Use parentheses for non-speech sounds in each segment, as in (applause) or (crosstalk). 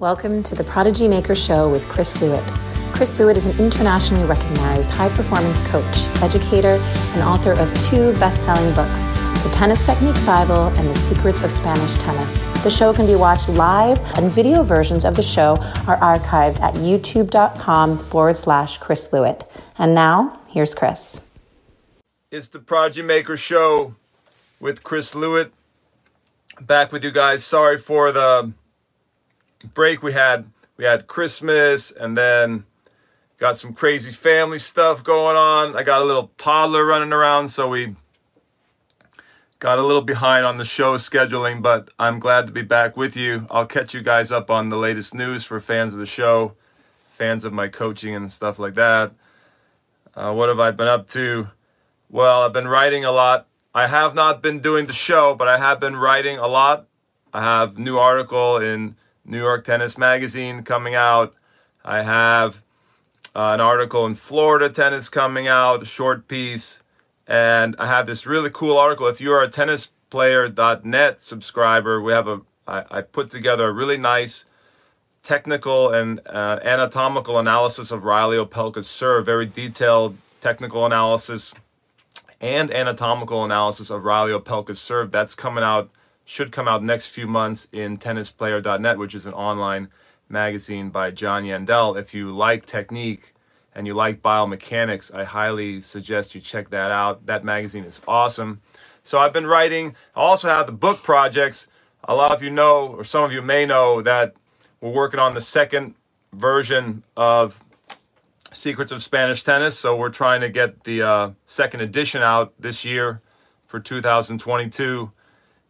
Welcome to the Prodigy Maker Show with Chris Lewit. Chris Lewit is an internationally recognized high performance coach, educator, and author of two best selling books The Tennis Technique Bible and The Secrets of Spanish Tennis. The show can be watched live, and video versions of the show are archived at youtube.com forward slash Chris Lewit. And now, here's Chris. It's the Prodigy Maker Show with Chris Lewit. Back with you guys. Sorry for the break we had we had Christmas and then got some crazy family stuff going on. I got a little toddler running around, so we got a little behind on the show scheduling, but I'm glad to be back with you. I'll catch you guys up on the latest news for fans of the show, fans of my coaching and stuff like that. Uh, what have I been up to? Well, I've been writing a lot. I have not been doing the show, but I have been writing a lot. I have new article in New York Tennis Magazine coming out. I have uh, an article in Florida Tennis coming out, a short piece. And I have this really cool article. If you are a tennisplayer.net subscriber, we have a I, I put together a really nice technical and uh, anatomical analysis of Reilly Opelka's serve, very detailed technical analysis and anatomical analysis of Reilly Opelka's serve. That's coming out should come out next few months in tennisplayer.net, which is an online magazine by John Yandell. If you like technique and you like biomechanics, I highly suggest you check that out. That magazine is awesome. So I've been writing. I also have the book projects. A lot of you know, or some of you may know, that we're working on the second version of Secrets of Spanish Tennis. So we're trying to get the uh, second edition out this year for 2022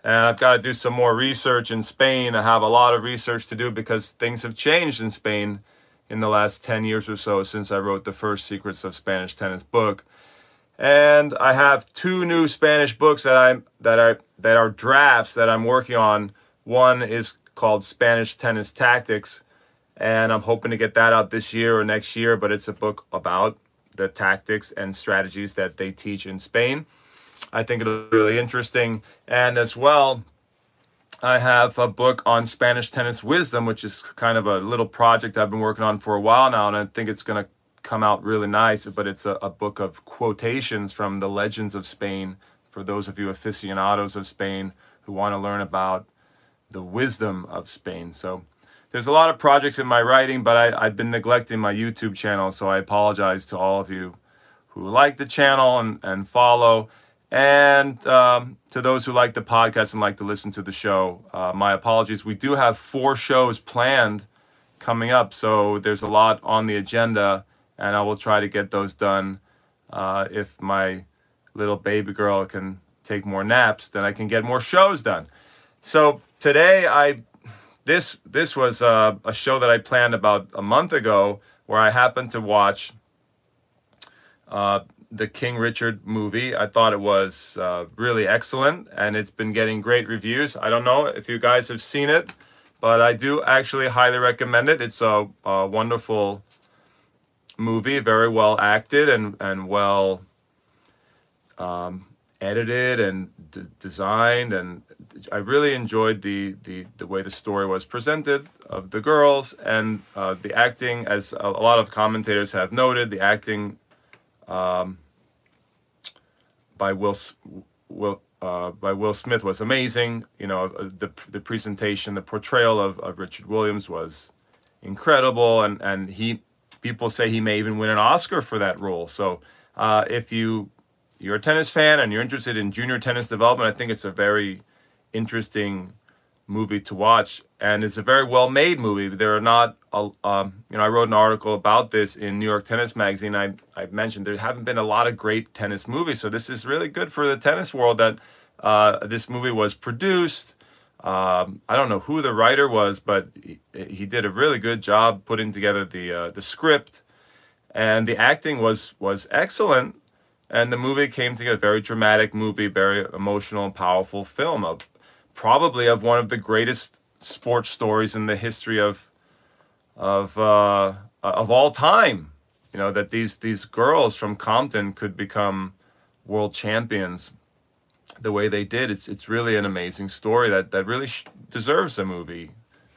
and I've got to do some more research in Spain. I have a lot of research to do because things have changed in Spain in the last 10 years or so since I wrote the first Secrets of Spanish Tennis book. And I have two new Spanish books that I that are that are drafts that I'm working on. One is called Spanish Tennis Tactics, and I'm hoping to get that out this year or next year, but it's a book about the tactics and strategies that they teach in Spain. I think it'll be really interesting. And as well, I have a book on Spanish tennis wisdom, which is kind of a little project I've been working on for a while now, and I think it's going to come out really nice. But it's a, a, book of quotations from the legends of Spain for those of you aficionados of Spain who want to learn about the wisdom of Spain. So there's a lot of projects in my writing, but I, I've been neglecting my YouTube channel, so I apologize to all of you who like the channel and, and follow. And um, to those who like the podcast and like to listen to the show, uh, my apologies. We do have four shows planned coming up, so there's a lot on the agenda, and I will try to get those done. Uh, if my little baby girl can take more naps, then I can get more shows done. So today, I this this was a, a show that I planned about a month ago, where I happened to watch uh, the King Richard movie. I thought it was uh, really excellent, and it's been getting great reviews. I don't know if you guys have seen it, but I do actually highly recommend it. It's a, a wonderful movie, very well acted and and well um, edited and d- designed, and I really enjoyed the, the the way the story was presented of the girls and uh, the acting. As a, lot of commentators have noted, the acting. Um, by Will Will uh, by Will Smith was amazing. You know, uh, the the presentation, the portrayal of, of Richard Williams was incredible, and and he people say he may even win an Oscar for that role. So uh, if you you're a tennis fan and you're interested in junior tennis development, I think it's a very interesting movie to watch, and it's a very well made movie. There are not, a, um, you know, I wrote an article about this in New York Tennis Magazine. I I mentioned there haven't been a lot of great tennis movies, so this is really good for the tennis world that uh, this movie was produced. Um, I don't know who the writer was, but he, he did a really good job putting together the uh, the script, and the acting was was excellent. And the movie came together, very dramatic movie, very emotional and powerful film probably of one of the greatest sports stories in the history of of uh, of all time. You know that these these girls from Compton could become world champions the way they did. It's it's really an amazing story that that really sh- deserves a movie.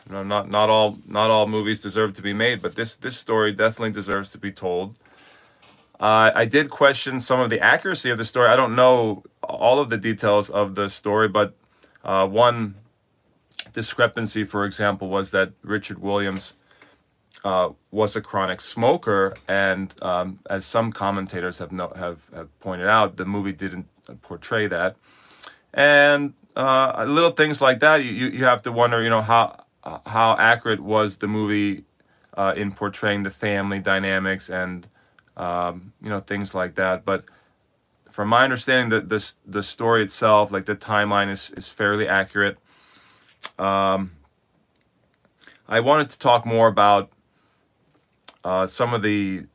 You know, not not all not all movies deserve to be made, but this this story definitely deserves to be told. Uh, I did question some of the accuracy of the story. I don't know all of the details of the story, but uh, one discrepancy, for example, was that Richard Williams uh, was a chronic smoker, and um, as some commentators have, no, have have pointed out, the movie didn't portray that. And uh, little things like that, you, you have to wonder, you know, how how accurate was the movie uh, in portraying the family dynamics and um, you know things like that. But from my understanding, the the, the story itself, like the timeline, is is fairly accurate. Um, I wanted to talk more about uh, some of the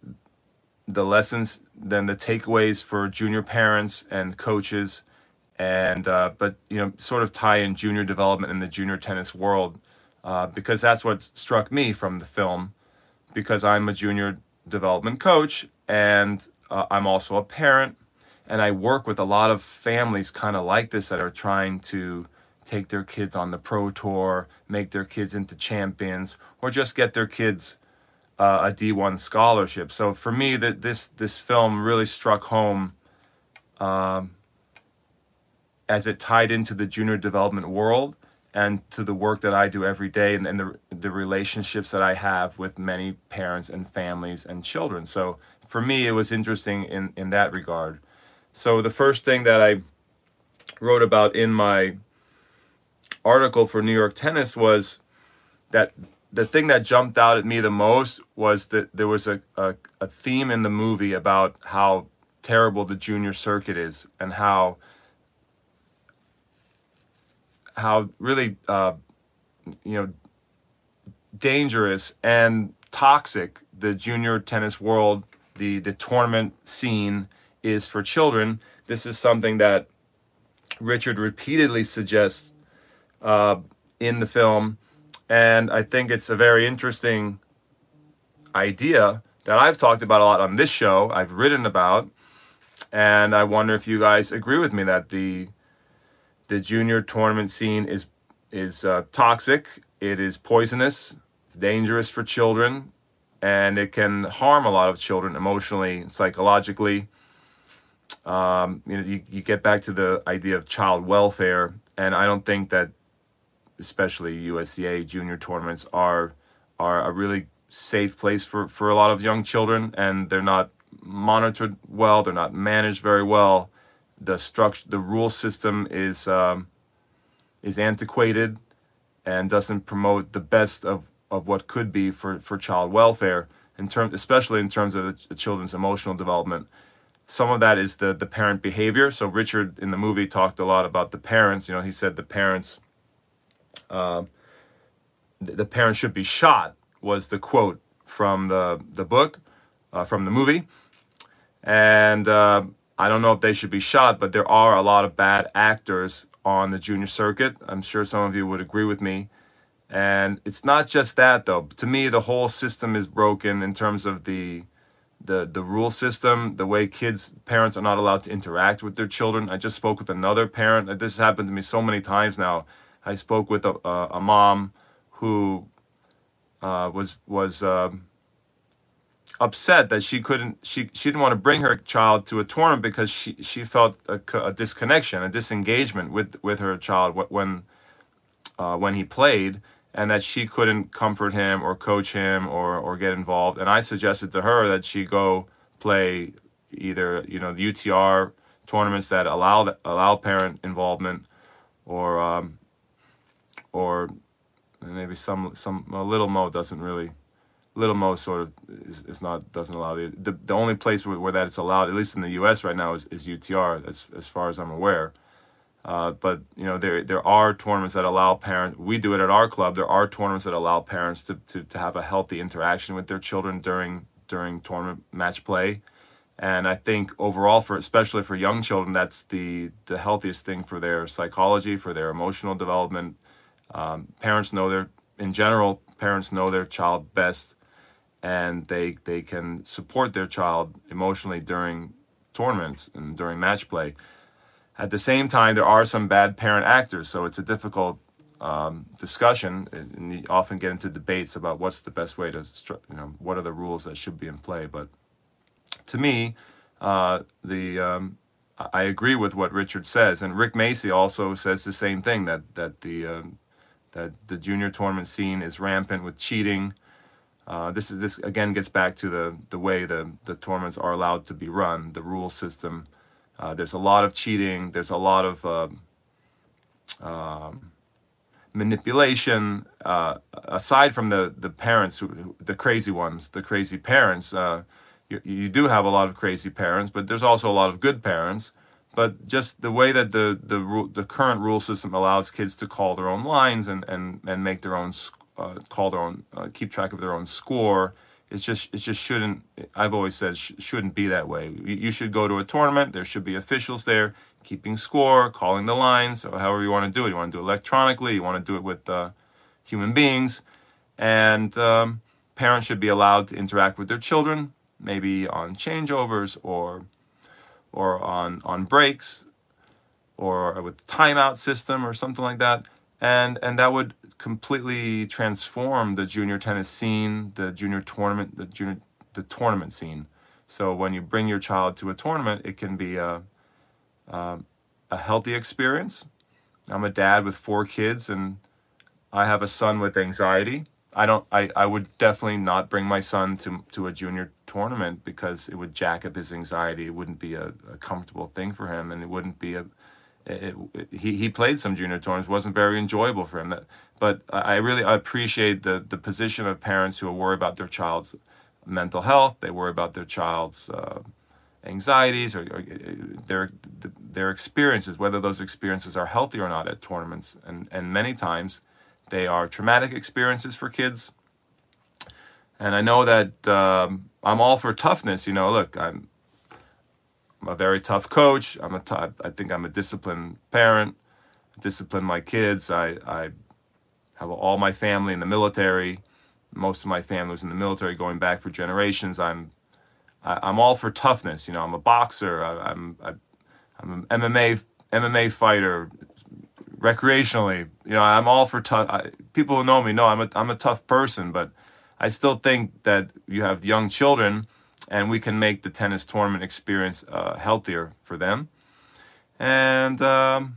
the lessons, then the takeaways for junior parents and coaches, and uh, but you know sort of tie in junior development in the junior tennis world uh, because that's what struck me from the film because I'm a junior development coach and uh, I'm also a parent and I work with a lot of families kind of like this that are trying to take their kids on the pro tour, make their kids into champions, or just get their kids uh, a D1 scholarship. So for me, that this this film really struck home um, as it tied into the junior development world and to the work that I do every day and, and the the relationships that I have with many parents and families and children. So for me, it was interesting in in that regard. So the first thing that I wrote about in my article for New York Tennis was that the thing that jumped out at me the most was that there was a, a, a theme in the movie about how terrible the junior circuit is and how how really uh, you know dangerous and toxic the junior tennis world the the tournament scene is for children this is something that richard repeatedly suggests uh, in the film and i think it's a very interesting idea that i've talked about a lot on this show i've written about and i wonder if you guys agree with me that the the junior tournament scene is is uh, toxic. It is poisonous. It's dangerous for children, and it can harm a lot of children emotionally and psychologically. Um, you know, you, you get back to the idea of child welfare, and I don't think that, especially USTA junior tournaments, are are a really safe place for, for a lot of young children, and they're not monitored well. They're not managed very well the structure, the rule system is um, is antiquated and doesn't promote the best of, of what could be for, for child welfare in terms, especially in terms of the children's emotional development. Some of that is the the parent behavior. So Richard in the movie talked a lot about the parents. You know, he said the parents, uh, the, the parents should be shot was the quote from the the book, uh, from the movie, and. Uh, I don't know if they should be shot, but there are a lot of bad actors on the junior circuit. I'm sure some of you would agree with me. And it's not just that though. To me, the whole system is broken in terms of the the the rule system, the way kids parents are not allowed to interact with their children. I just spoke with another parent. This has happened to me so many times now. I spoke with a, a, a mom who uh, was was. Uh, upset that she couldn't she she didn't want to bring her child to a tournament because she she felt a, a disconnection a disengagement with with her child when uh, when he played and that she couldn't comfort him or coach him or or get involved and I suggested to her that she go play either you know the UTR tournaments that allow allow parent involvement or um, or maybe some some a little mo doesn't really Little Mo sort of is, is not doesn't allow the, the the only place where, where that it's allowed, at least in the U.S. right now, is, is UTR as as far as I'm aware. Uh, but you know there there are tournaments that allow parents. We do it at our club. There are tournaments that allow parents to, to, to have a healthy interaction with their children during during tournament match play, and I think overall for especially for young children, that's the the healthiest thing for their psychology, for their emotional development. Um, parents know their in general parents know their child best and they they can support their child emotionally during tournaments and during match play. At the same time, there are some bad parent actors, so it's a difficult um, discussion, and you often get into debates about what's the best way to, you know, what are the rules that should be in play. But to me, uh, the um, I agree with what Richard says, and Rick Macci also says the same thing that that the um, that the junior tournament scene is rampant with cheating. Uh, this is this again gets back to the the way the the tournaments are allowed to be run, the rule system. Uh, there's a lot of cheating. There's a lot of uh, manipulation. Uh, aside from the the parents, who, the crazy ones, the crazy parents, uh, you, you do have a lot of crazy parents, but there's also a lot of good parents. But just the way that the the the current rule system allows kids to call their own lines and and and make their own uh, call their own uh, keep track of their own score. It's just it just shouldn't. I've always said sh- shouldn't be that way. You, you should go to a tournament. There should be officials there keeping score, calling the lines, or however you want to do it. You want to do it electronically, you want to do it with uh, human beings, and um, parents should be allowed to interact with their children, maybe on changeovers or or on on breaks, or with timeout system or something like that, and and that would completely transform the junior tennis scene, the junior tournament, the junior the tournament scene. So when you bring your child to a tournament, it can be a um, a healthy experience. I'm a dad with four kids, and I have a son with anxiety. I don't. I, I would definitely not bring my son to to a junior tournament because it would jack up his anxiety. It wouldn't be a, a comfortable thing for him, and it wouldn't be a. It, he he played some junior tournaments. wasn't very enjoyable for him. That, but I really appreciate the the position of parents who worry about their child's mental health. They worry about their child's. Uh, anxieties or, or, their their experiences, whether those experiences are healthy or not at tournaments, and and many times they are traumatic experiences for kids. And I know that um, I'm all for toughness. You know, look, I'm, I'm a very tough coach. I'm a t- I think I'm a disciplined parent. discipline my kids. I I have all my family in the military. Most of my family was in the military, going back for generations. I'm I, am all for toughness. You know, I'm a boxer. I, I'm I, I'm an MMA MMA fighter, recreationally. You know, I'm all for tough. People who know me know I'm a I'm a tough person, but I still think that you have young children, and we can make the tennis tournament experience uh, healthier for them, and. Um,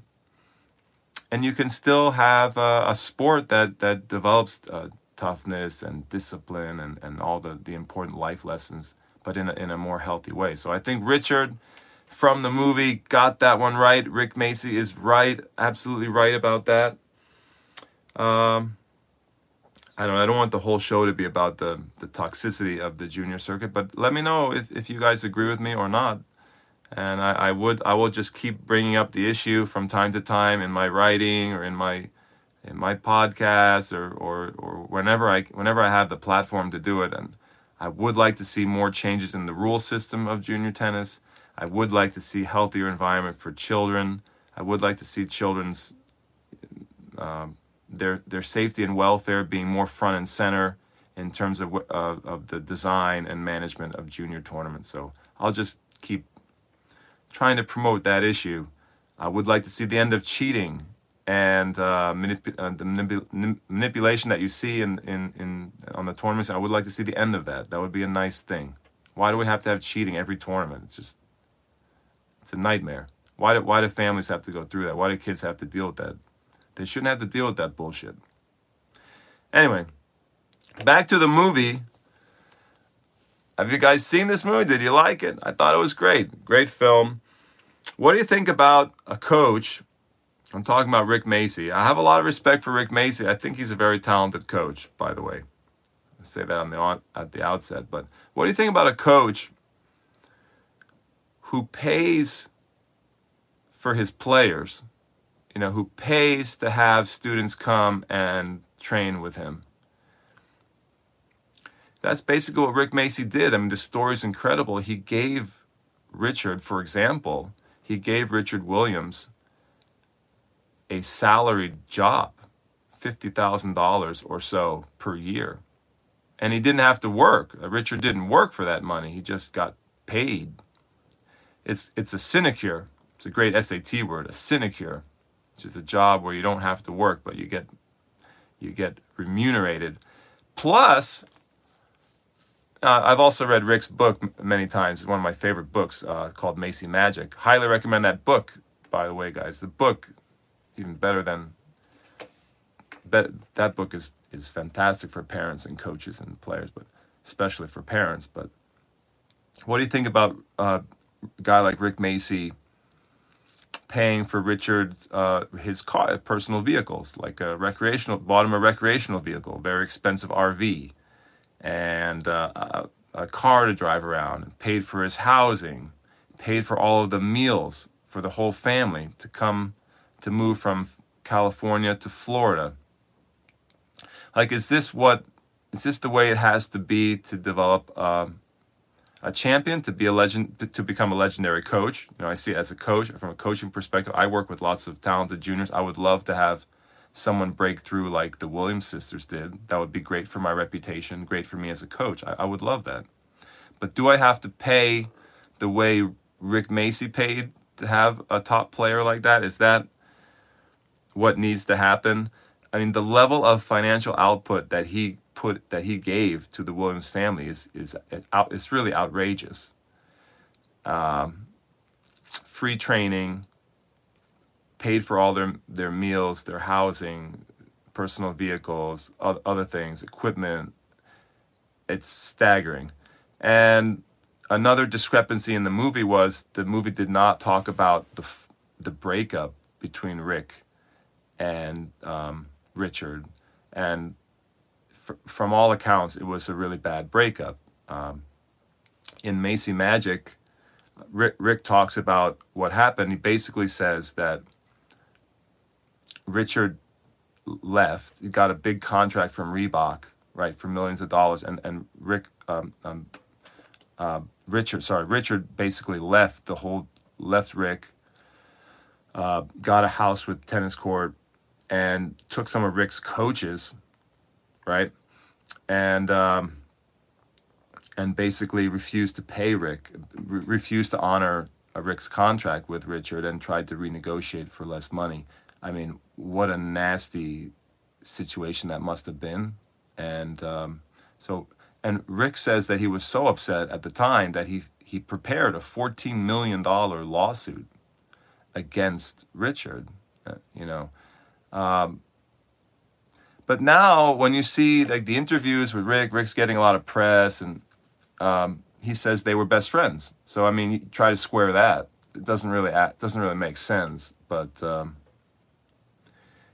and you can still have a, a sport that that develops uh, toughness and discipline and, and all the, the important life lessons but in a, in a more healthy way. So I think Richard from the movie got that one right. Rick Macci is right, absolutely right about that. Um, I don't I don't want the whole show to be about the, the toxicity of the junior circuit, but let me know if, if you guys agree with me or not. And I, I would I will just keep bringing up the issue from time to time in my writing or in my in my podcast or, or, or whenever I whenever I have the platform to do it. And I would like to see more changes in the rule system of junior tennis. I would like to see healthier environment for children. I would like to see children's um, their their safety and welfare being more front and center in terms of uh, of the design and management of junior tournaments. So I'll just keep trying to promote that issue. I would like to see the end of cheating and uh, manip- uh, the manip- manipulation that you see in, in, in on the tournaments. I would like to see the end of that. That would be a nice thing. Why do we have to have cheating every tournament? It's just it's a nightmare. Why do, why do families have to go through that? Why do kids have to deal with that? They shouldn't have to deal with that bullshit. Anyway, back to the movie. Have you guys seen this movie? Did you like it? I thought it was great. Great film. What do you think about a coach I'm talking about Rick Macci. I have a lot of respect for Rick Macci. I think he's a very talented coach, by the way. I say that on the on, at the outset. But what do you think about a coach who pays for his players? You know, who pays to have students come and train with him? That's basically what Rick Macci did. I mean, the story is incredible. He gave Richard, for example, he gave Richard Williams a salaried job, $50,000 or so per year. And he didn't have to work. Uh, Richard didn't work for that money. He just got paid. It's, it's a sinecure. It's a great SAT word, a sinecure, which is a job where you don't have to work, but you get you get remunerated. Plus, uh, I've also read Rick's book many times. It's one of my favorite books uh, called Macci Magic. Highly recommend that book, by the way, guys. The book is even better than. That book is, is fantastic for parents and coaches and players, but especially for parents. But what do you think about uh, a guy like Rick Macci paying for Richard uh, his car, personal vehicles, like a recreational, bought him a recreational vehicle, very expensive RV, and uh, a, a car to drive around, and paid for his housing, paid for all of the meals for the whole family to come to move from California to Florida. Like, is this what? Is this the way it has to be to develop? Um, a champion to be a legend to become a legendary coach. You know, I see it as a coach from a coaching perspective. I work with lots of talented juniors. I would love to have someone break through like the Williams sisters did. That would be great for my reputation, great for me as a coach. I, I would love that. But do I have to pay the way Rick Macci paid to have a top player like that? Is that what needs to happen? I mean, the level of financial output that he put that he gave to the Williams family is is out. It's really outrageous. Um, free training, paid for all their their meals, their housing, personal vehicles, other things, equipment. It's staggering, and another discrepancy in the movie was the movie did not talk about the the breakup between Rick and um, Richard, and from all accounts, it was a really bad breakup. Um, in Macci Magic, Rick, Rick talks about what happened. He basically says that Richard left. He got a big contract from Reebok, right, for millions of dollars, and and Rick, um, um, uh, Richard, sorry, Richard basically left the whole left Rick. Uh, got a house with tennis court, and took some of Rick's coaches right? And um, and basically refused to pay Rick, re- refused to honor Rick's contract with Richard, and tried to renegotiate for less money. I mean, what a nasty situation that must have been. And um, so, and Rick says that he was so upset at the time that he he prepared a fourteen million dollar lawsuit against Richard. Uh, you know, um, but now, when you see like the interviews with Rick, Rick's getting a lot of press, and um, he says they were best friends. So I mean, you try to square that. It doesn't really act, doesn't really make sense. But um,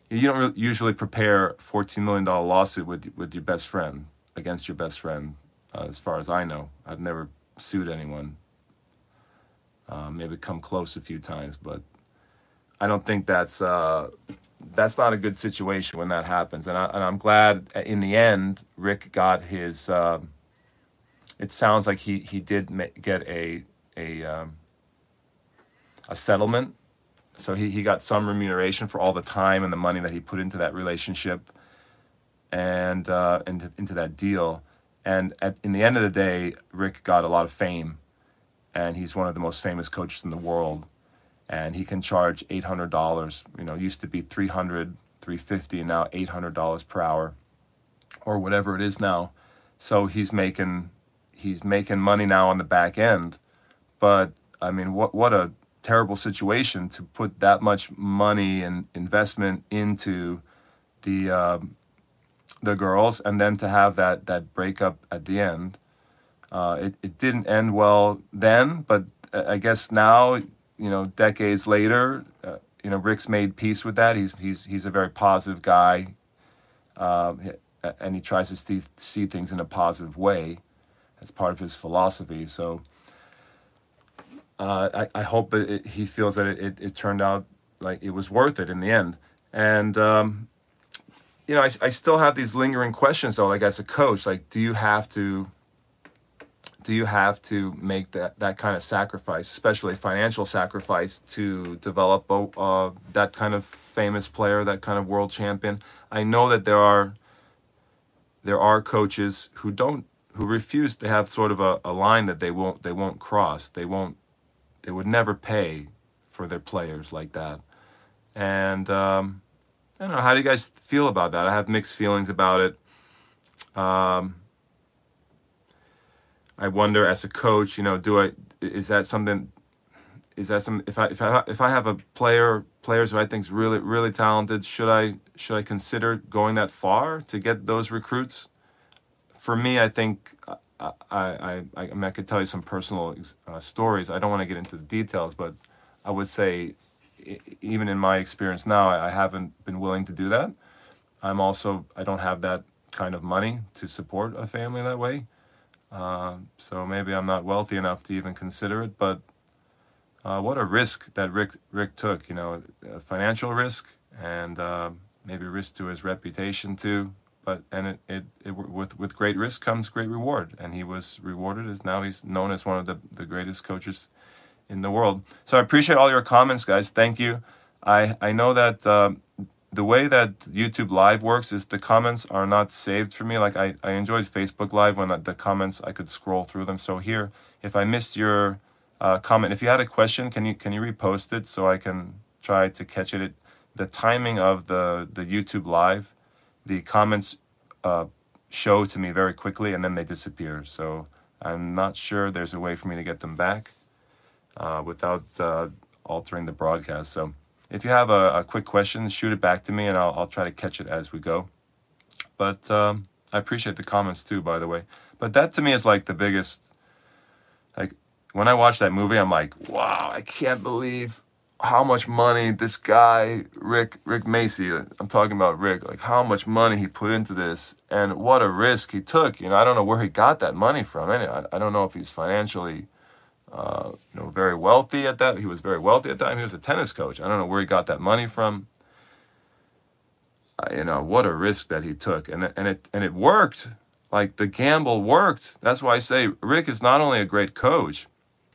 you don't really usually prepare a fourteen million dollar lawsuit with with your best friend against your best friend. Uh, as far as I know, I've never sued anyone. Uh, maybe come close a few times, but I don't think that's uh, that's not a good situation when that happens. And, I, am glad in the end Rick got his. Uh, it sounds like he he did get a a um, a settlement, so he he got some remuneration for all the time and the money that he put into that relationship, and uh, into into that deal. And at, in the end of the day, Rick got a lot of fame, and he's one of the most famous coaches in the world and he can charge $800 you know used to be 300 350 and now $800 per hour or whatever it is now. So he's making he's making money now on the back end. But i mean what what a terrible situation to put that much money and investment into the uh, the girls and then to have that that breakup at the end. Uh, it, it didn't end well then but i guess now you know, decades later, uh, you know, Rick's made peace with that. He's he's he's a very positive guy, um, and he tries to see see things in a positive way. That's part of his philosophy. So uh, I I hope it, it, he feels that it, it, it turned out like it was worth it in the end. And um, you know, I I still have these lingering questions though. Like as a coach, like do you have to do you have to make that, that kind of sacrifice, especially financial sacrifice, to develop a, uh, that kind of famous player, that kind of world champion? I know that there are there are coaches who don't who refuse to have sort of a, a line that they won't they won't cross. They won't they would never pay for their players like that, and um, I don't know. How do you guys feel about that? I have mixed feelings about it. Um, I wonder, as a coach, you know, do I is that something? Is that some? If I if I if I have a player players who I think is really really talented, should I should I consider going that far to get those recruits? For me, I think I I I, I, mean, I could tell you some personal uh, stories. I don't want to get into the details, but I would say even in my experience now, I haven't been willing to do that. I'm also I don't have that kind of money to support a family that way. Uh, so maybe I'm not wealthy enough to even consider it. But uh, what a risk that Rick Rick took. You know, a financial risk and uh, maybe risk to his reputation too. But and it, it, it with with great risk comes great reward, and he was rewarded as now he's known as one of the, the greatest coaches in the world. So I appreciate all your comments, guys. Thank you. I I know that uh, the way that YouTube Live works is the comments are not saved for me. Like I, I enjoyed Facebook Live when the comments I could scroll through them. So here, if I missed your uh, comment, if you had a question, can you can you repost it so I can try to catch it? The timing of the the YouTube Live, the comments uh, show to me very quickly and then they disappear. So I'm not sure there's a way for me to get them back uh, without uh, altering the broadcast. So if you have a, a, quick question, shoot it back to me and I'll, I'll try to catch it as we go. But um, I appreciate the comments too, by the way. But that to me is like the biggest. Like when I watch that movie, I'm like, wow, I can't believe how much money this guy Rick Rick Macci I'm talking about Rick like how much money he put into this and what a risk he took you know I don't know where he got that money from and I, I don't know if he's financially uh, you know, very wealthy at that. He was very wealthy at that time. He was a tennis coach. I don't know where he got that money from. Uh, you know what a risk that he took, and and it and it worked. Like the gamble worked. That's why I say Rick is not only a great coach.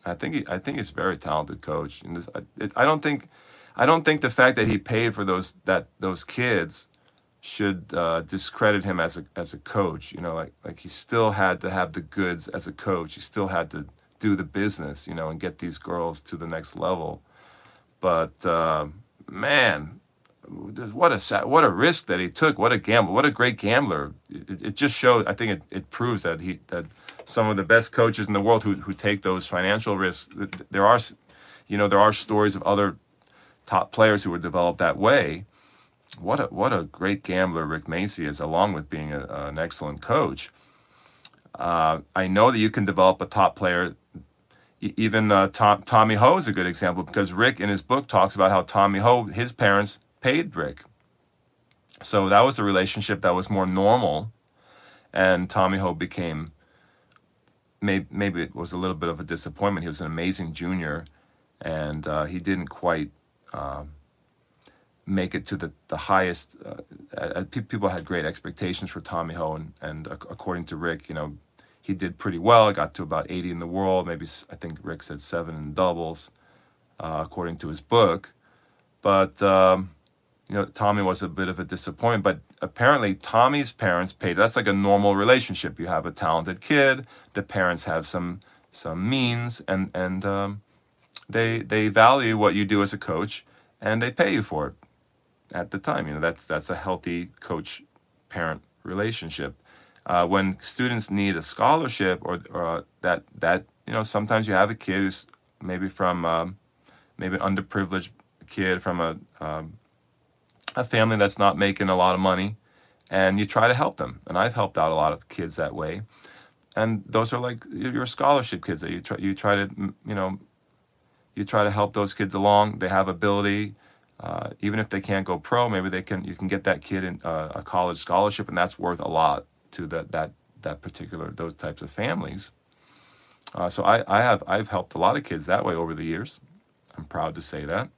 I think he, I think he's a very talented coach. And this, I, it, I don't think, I don't think the fact that he paid for those that those kids should uh, discredit him as a as a coach. You know, like like he still had to have the goods as a coach. He still had to do the business, you know, and get these girls to the next level. But uh, man, what a what a risk that he took. What a gamble. What a great gambler. It, it just shows. I think it, it proves that he that some of the best coaches in the world who who take those financial risks. There are, you know, there are stories of other top players who were developed that way. What a what a great gambler Rick Macci is, along with being a, an excellent coach. Uh, I know that you can develop a top player even uh, Tom, Tommy Ho is a good example because Rick in his book talks about how Tommy Ho, his parents paid Rick. So that was a relationship that was more normal, and Tommy Ho became maybe, maybe it was a little bit of a disappointment. He was an amazing junior, and uh, he didn't quite um, make it to the, the highest. Uh, people had great expectations for Tommy Ho, and, and according to Rick, you know, he did pretty well. Got to about 80 in the world. Maybe I think Rick said seven in doubles, uh, according to his book. But um, you know, Tommy was a bit of a disappointment. But apparently, Tommy's parents paid. That's like a normal relationship. You have a talented kid. The parents have some some means, and and um, they they value what you do as a coach, and they pay you for it at the time. You know, that's that's a healthy coach parent relationship uh, when students need a scholarship or, or that that you know sometimes you have a kid who's maybe from um, maybe an underprivileged kid from a um, a family that's not making a lot of money, and you try to help them. And I've helped out a lot of kids that way, and those are like your scholarship kids that you try you try to you know you try to help those kids along. They have ability. Uh, even if they can't go pro, maybe they can. You can get that kid in uh, a college scholarship, and that's worth a lot to that that that particular those types of families. Uh, so I, I have I've helped a lot of kids that way over the years. I'm proud to say that.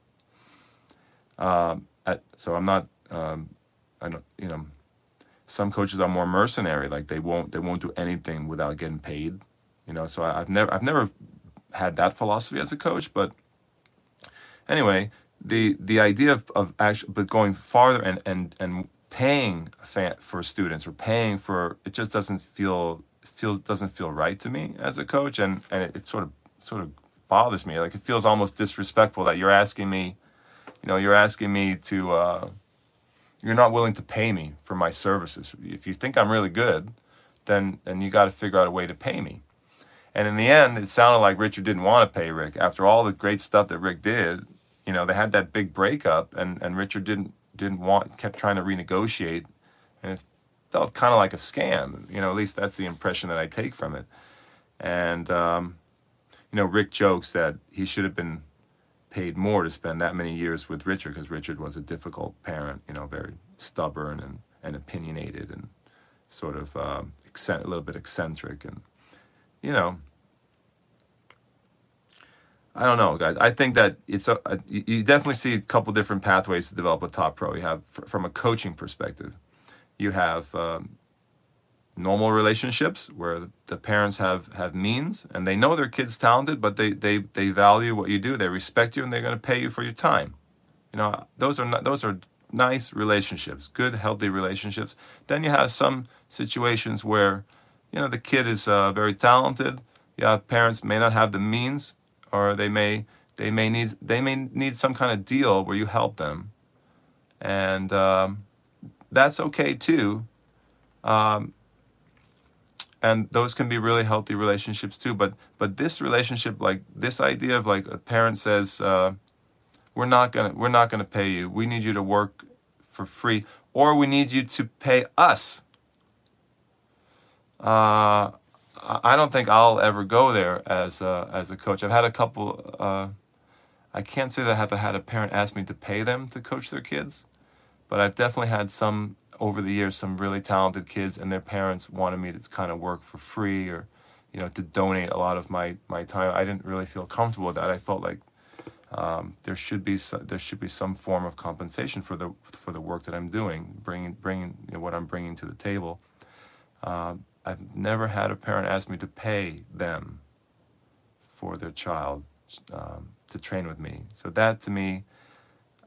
Um, at, so I'm not um, I don't you know some coaches are more mercenary like they won't they won't do anything without getting paid you know so I, have never I've never had that philosophy as a coach but anyway the the idea of, of actually but going farther and and and paying for students or paying for it just doesn't feel feels doesn't feel right to me as a coach and and it, it, sort of sort of bothers me like it feels almost disrespectful that you're asking me you know you're asking me to uh, you're not willing to pay me for my services. If you think I'm really good, then then you got to figure out a way to pay me. And in the end, it sounded like Richard didn't want to pay Rick. After all the great stuff that Rick did, you know, they had that big breakup, and, and Richard didn't didn't want, kept trying to renegotiate, and it felt kind of like a scam. You know, at least that's the impression that I take from it. And um, you know, Rick jokes that he should have been paid more to spend that many years with Richard because Richard was a difficult parent. You know, very stubborn and and opinionated and sort of um, a little bit eccentric and you know I don't know, guys. I think that it's a, a, you definitely see a couple different pathways to develop a top pro. You have from a coaching perspective, you have um, normal relationships where the parents have have means and they know their kid's talented, but they they they value what you do. They respect you and they're going to pay you for your time. You know, those are not, those are nice relationships, good healthy relationships. Then you have some situations where you know the kid is uh, very talented. Yeah, parents may not have the means or they may they may need they may need some kind of deal where you help them, and um, that's okay too. Um, and those can be really healthy relationships too. But but this relationship, like this idea of like a parent says, uh, we're not gonna we're not gonna pay you. We need you to work for free, or we need you to pay us. Uh, I don't think I'll ever go there as a, as a coach. I've had a couple. Uh, I can't say that I have had a parent ask me to pay them to coach their kids, but I've definitely had some over the years some really talented kids and their parents wanted me to kind of work for free or you know to donate a lot of my my time. I didn't really feel comfortable with that. I felt like um, there should be some, there should be some form of compensation for the for the work that I'm doing, bringing bringing you know, what I'm bringing to the table. Um, I've never had a parent ask me to pay them for their child um, to train with me. So that to me,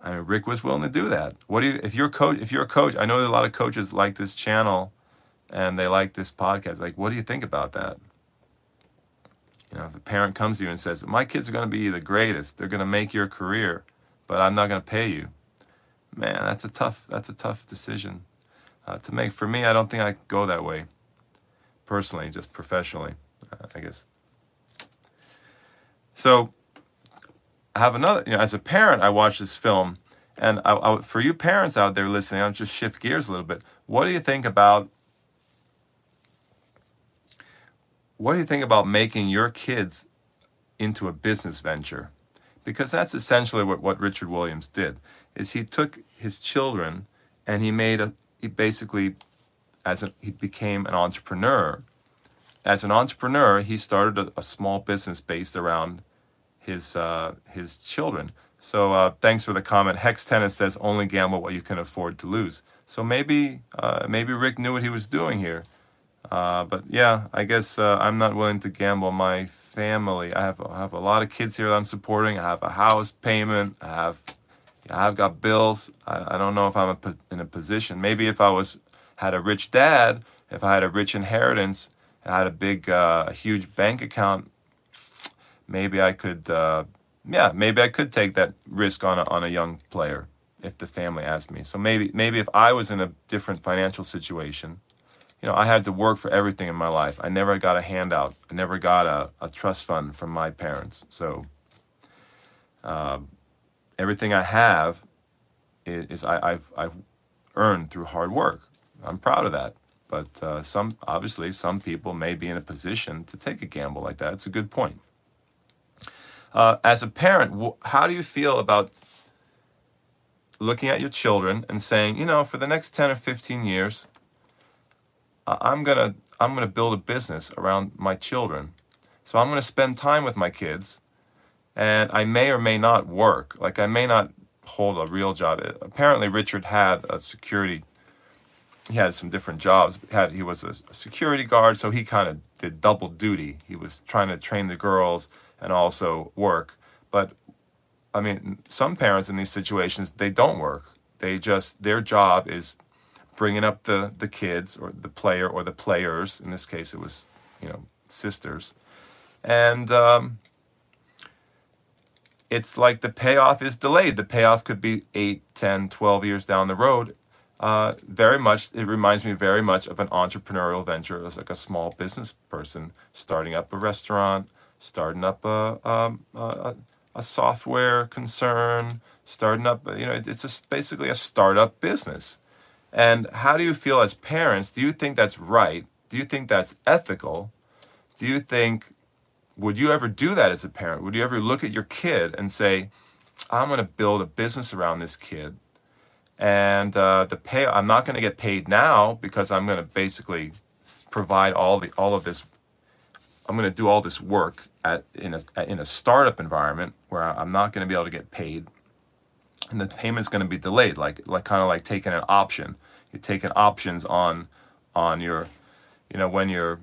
I mean, Rick was willing to do that. What do you, if you're a coach, if you're a coach, I know that a lot of coaches like this channel and they like this podcast. Like, what do you think about that? You know, if a parent comes to you and says, my kids are going to be the greatest, they're going to make your career, but I'm not going to pay you. Man, that's a tough, that's a tough decision uh, to make. For me, I don't think I go that way personally, just professionally, uh, I guess. So I have another, you know, as a parent, I watched this film, and I, I, for you parents out there listening, I'll just shift gears a little bit. What do you think about? What do you think about making your kids into a business venture? Because that's essentially what, what Richard Williams did. Is he took his children and he made a he basically as a, he became an entrepreneur. As an entrepreneur, he started a, a small business based around his uh, his children. So uh, thanks for the comment. Hex Tennis says only gamble what you can afford to lose. So maybe uh, maybe Rick knew what he was doing here. Uh, but yeah, I guess uh, I'm not willing to gamble my family. I have I have a lot of kids here that I'm supporting. I have a house payment. I have I've got bills. I, I don't know if I'm a, in a position. Maybe if I was had a rich dad, if I had a rich inheritance, I had a big, uh, huge bank account, maybe I could, uh, yeah, maybe I could take that risk on a, on a young player if the family asked me. So maybe, maybe if I was in a different financial situation, you know, I had to work for everything in my life. I never got a handout. I never got a, a trust fund from my parents. So uh, everything I have is, is I, I've, I've earned through hard work. I'm proud of that. But uh, some, obviously, some people may be in a position to take a gamble like that. It's a good point. Uh, as a parent, how do you feel about looking at your children and saying, you know, for the next 10 or 15 years, I'm gonna I'm gonna build a business around my children. So I'm gonna spend time with my kids, and I may or may not work. Like I may not hold a real job. Apparently, Richard had a security he had some different jobs. Had he was a, security guard, so he kind of did double duty. He was trying to train the girls and also work. But I mean, some parents in these situations they don't work. They just their job is bringing up the the kids or the player or the players. In this case, it was you know sisters, and um, it's like the payoff is delayed. The payoff could be 8, 10, 12 years down the road uh, very much, it reminds me very much of an entrepreneurial venture as like a small business person starting up a restaurant, starting up a, um, a, a software concern, starting up, you know, it's just basically a startup business. And how do you feel as parents? Do you think that's right? Do you think that's ethical? Do you think, would you ever do that as a parent? Would you ever look at your kid and say, I'm going to build a business around this kid? And uh, the pay, I'm not going to get paid now because I'm going to basically provide all the all of this. I'm going to do all this work at in a in a startup environment where I'm not going to be able to get paid and the payment's going to be delayed, like like kind of like taking an option. You're taking options on on your, you know, when you're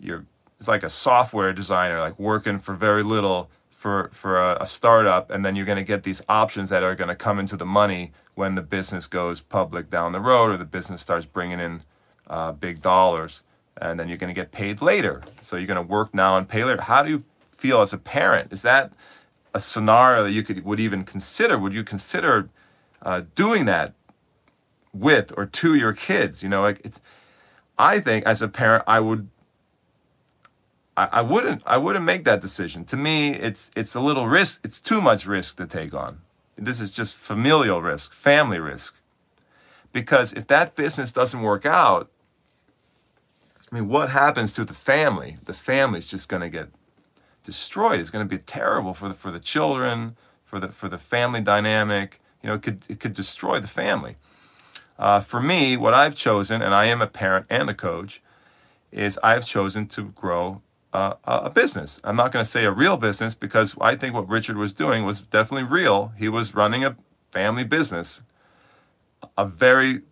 you're it's like a software designer, like working for very little for for a, a startup, and then you're going to get these options that are going to come into the money when the business goes public down the road, or the business starts bringing in uh, big dollars, and then you're going to get paid later. So you're going to work now and pay later. How do you feel as a parent? Is that a scenario that you could would even consider? Would you consider uh, doing that with or to your kids? You know, like it's. I think as a parent, I would. I, I wouldn't. I wouldn't make that decision. To me, it's it's a little risk. It's too much risk to take on. This is just familial risk, family risk. Because if that business doesn't work out, I mean, what happens to the family? The family's just going to get destroyed. It's going to be terrible for the for the children, for the for the family dynamic. You know, it could it could destroy the family. Uh, for me, what I've chosen, and I am a parent and a coach, is I've chosen to grow uh, a business. I'm not going to say a real business because I think what Richard was doing was definitely real. He was running a family business, a very,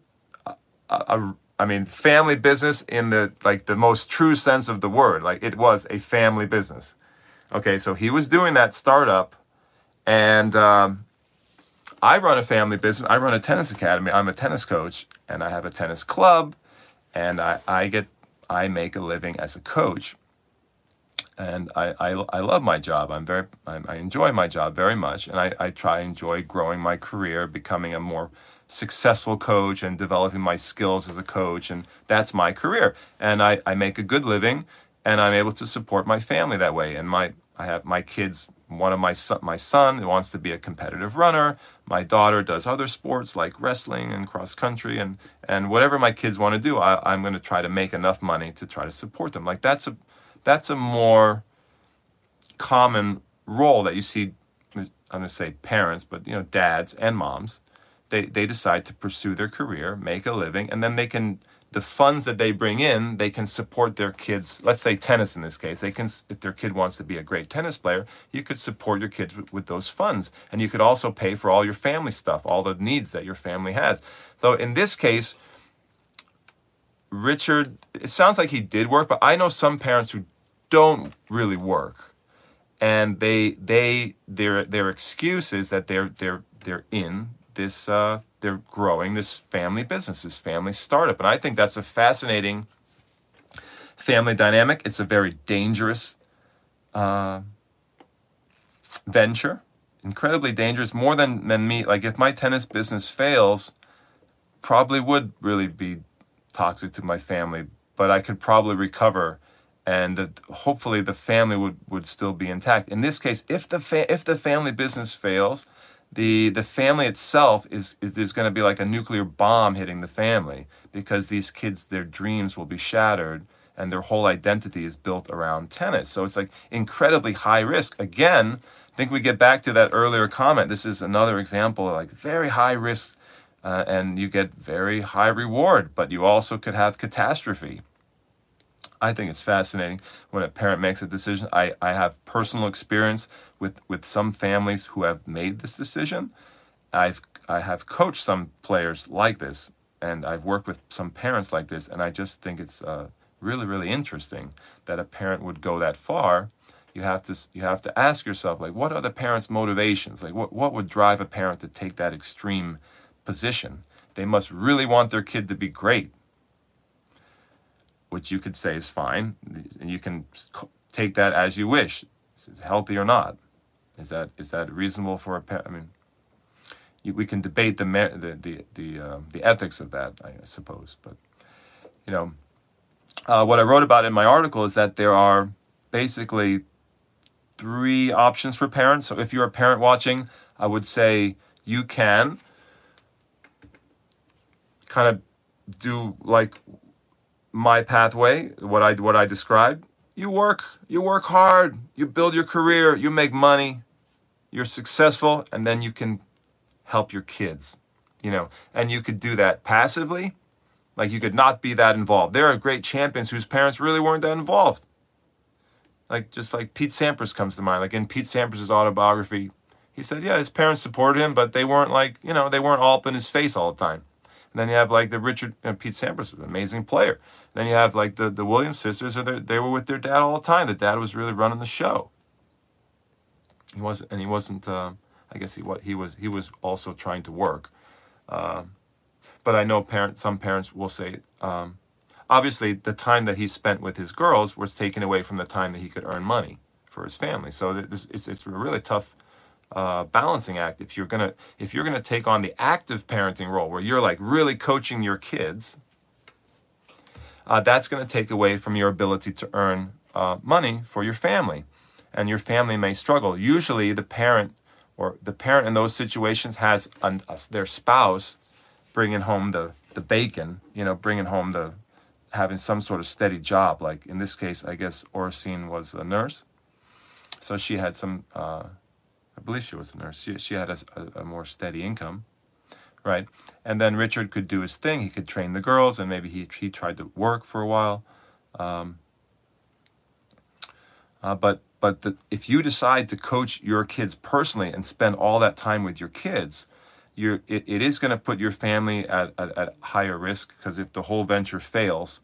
a, a, I mean, family business in the like the most true sense of the word. Like it was a family business. Okay, so he was doing that startup, and um, I run a family business. I run a tennis academy. I'm a tennis coach, and I have a tennis club, and I, I get I make a living as a coach, and I, I, I love my job. I'm very I, enjoy my job very much, and I, I try enjoy growing my career, becoming a more successful coach and developing my skills as a coach and that's my career and I, I make a good living and i'm able to support my family that way and my I have my kids. One of my son, my son wants to be a competitive runner. My daughter does other sports like wrestling and cross country, and and whatever my kids want to do, I, I'm going to try to make enough money to try to support them. Like that's a that's a more common role that you see. I'm going to say parents, but you know dads and moms. They they decide to pursue their career, make a living, and then they can the funds that they bring in, they can support their kids. Let's say tennis in this case. They can, if their kid wants to be a great tennis player, you could support your kids with, with, those funds, and you could also pay for all your family stuff, all the needs that your family has. Though in this case, Richard, it sounds like he did work, but I know some parents who don't really work, and they they their their excuse is that they're they're they're in this uh, they're growing this family business, this family startup, and I think that's a fascinating family dynamic. It's a very dangerous uh, venture, incredibly dangerous, more than than me. Like if my tennis business fails, probably would really be toxic to my family, but I could probably recover and that hopefully the family would, would still be intact. In this case, if the fa- if the family business fails, the the family itself is, is there's going to be like a nuclear bomb hitting the family because these kids their dreams will be shattered and their whole identity is built around tennis. So it's like incredibly high risk. Again i think we get back to that earlier comment. This is another example of like very high risk uh, and you get very high reward but you also could have catastrophe I think it's fascinating when a parent makes a decision. I, I have personal experience with, with some families who have made this decision. I've I have coached some players like this, and I've worked with some parents like this, and I just think it's uh, really really interesting that a parent would go that far. You have to you have to ask yourself like, what are the parents' motivations? Like, what what would drive a parent to take that extreme position? They must really want their kid to be great which you could say is fine, and you can take that as you wish. Is healthy or not? Is that is that reasonable for a parent? I mean, we can debate the the the the, um, the ethics of that, I suppose. But you know, uh, what I wrote about in my article is that there are basically three options for parents. So if you're a parent watching, I would say you can kind of do like my pathway, what I what I described. You work, you work hard, you build your career, you make money, you're successful, and then you can help your kids. You know, and you could do that passively, like you could not be that involved. There are great champions whose parents really weren't that involved. Like just like Pete Sampras comes to mind. Like in Pete Sampras's autobiography, he said, yeah, his parents supported him, but they weren't like, you know, they weren't all up in his face all the time. And then you have like the Richard and Pete Sampras an amazing player. Then you have like the the Williams sisters, or they were with their dad all the time. The dad was really running the show. He wasn't, and he wasn't. Uh, I guess he what he was he was also trying to work. Uh, but I know parents. Some parents will say, um, obviously, the time that he spent with his girls was taken away from the time that he could earn money for his family. So this, it's it's a really tough uh, balancing act if you're gonna if you're gonna take on the active parenting role where you're like really coaching your kids uh, that's going to take away from your ability to earn uh, money for your family. And your family may struggle. Usually the parent or the parent in those situations has an, a, their spouse bringing home the, the bacon you know bringing home the having some sort of steady job. Like in this case i guess Oracene was a nurse. So she had some uh, I believe she was a nurse. She, she had a, a, a, more steady income, right? And then Richard could do his thing. He could train the girls, and maybe he, he tried to work for a while. Um, uh, but but the, if you decide to coach your kids personally and spend all that time with your kids, you're, it, it is going to put your family at, at, at higher risk because if the whole venture fails,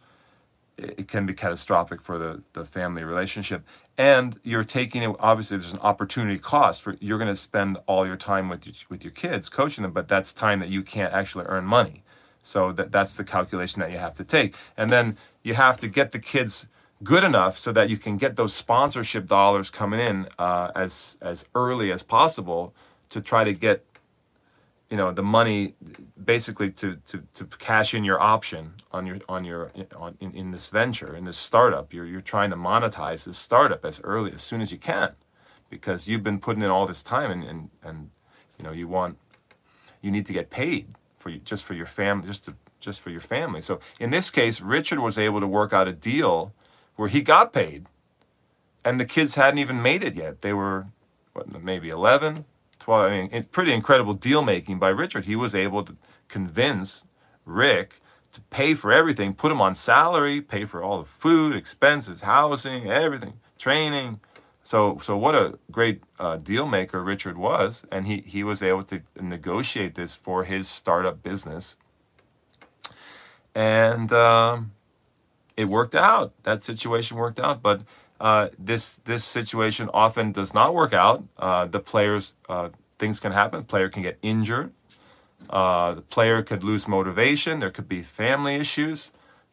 it can be catastrophic for the, the family relationship. And you're taking it obviously there's an opportunity cost for you're going to spend all your time with your, with your kids coaching them but that's time that you can't actually earn money. So that that's the calculation that you have to take. And then you have to get the kids good enough so that you can get those sponsorship dollars coming in uh, as as early as possible to try to get you know the money basically to, to, to cash in your option on your on your on in, in this venture in this startup. You're you're trying to monetize this startup as early as soon as you can because you've been putting in all this time and and, and you know you want you need to get paid for you just for your family just to just for your family. So in this case Richard was able to work out a deal where he got paid and the kids hadn't even made it yet. They were what maybe 11 12. I mean, pretty incredible deal making by Richard. He was able to convince Rick to pay for everything, put him on salary, pay for all the food, expenses, housing, everything, training. So, so what a great uh, deal maker Richard was, and he he was able to negotiate this for his startup business, and um, it worked out. That situation worked out, but uh, this this situation often does not work out. Uh, the players uh, things can happen. The player can get injured. Uh, the player could lose motivation. There could be family issues.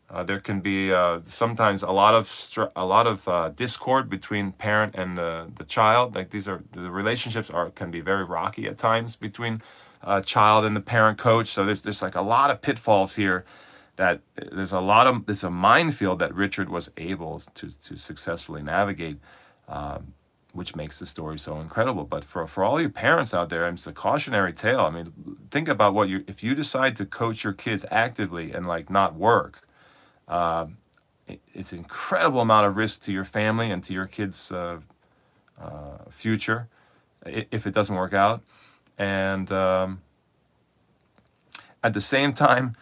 Uh, there can be sometimes a lot of str- a lot of discord between parent and the, the child. Like these are the relationships are can be very rocky at times between a child and the parent coach. So there's there's like a lot of pitfalls here that there's a lot of there's a minefield that Richard was able to to successfully navigate, um, which makes the story so incredible. But for for all you parents out there, it's a cautionary tale. I mean, think about what you if you decide to coach your kids actively and like not work. It, it's an incredible amount of risk to your family and to your kids' uh, uh, future if it doesn't work out, and um, at the same time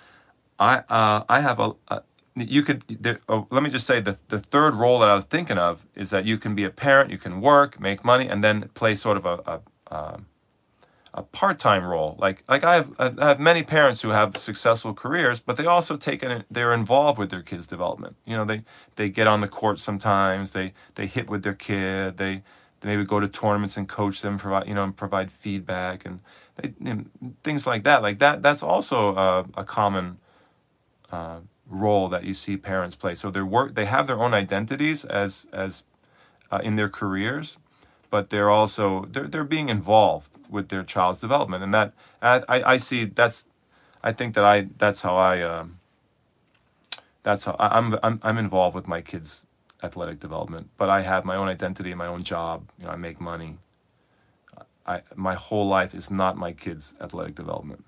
I uh, I have a, a you could there, oh, let me just say the the third role that I was thinking of is that you can be a parent, you can work, make money, and then play sort of a a, um, a part time role. Like like I have I have many parents who have successful careers, but they also take it they're involved with their kids' development. You know they they get on the court sometimes. They they hit with their kid. They they maybe go to tournaments and coach them, provide you know and provide feedback and, they, things like that. Like that that's also a common uh, role that you see parents play. So they work, they have their own identities as as uh, in their careers, but they're also they're they're being involved with their child's development, and that I I see that's I think that I that's how I um, that's how I'm I'm I'm involved with my kids' athletic development, but I have my own identity, my own job. You know, I make money. I my whole life is not my kids' athletic development,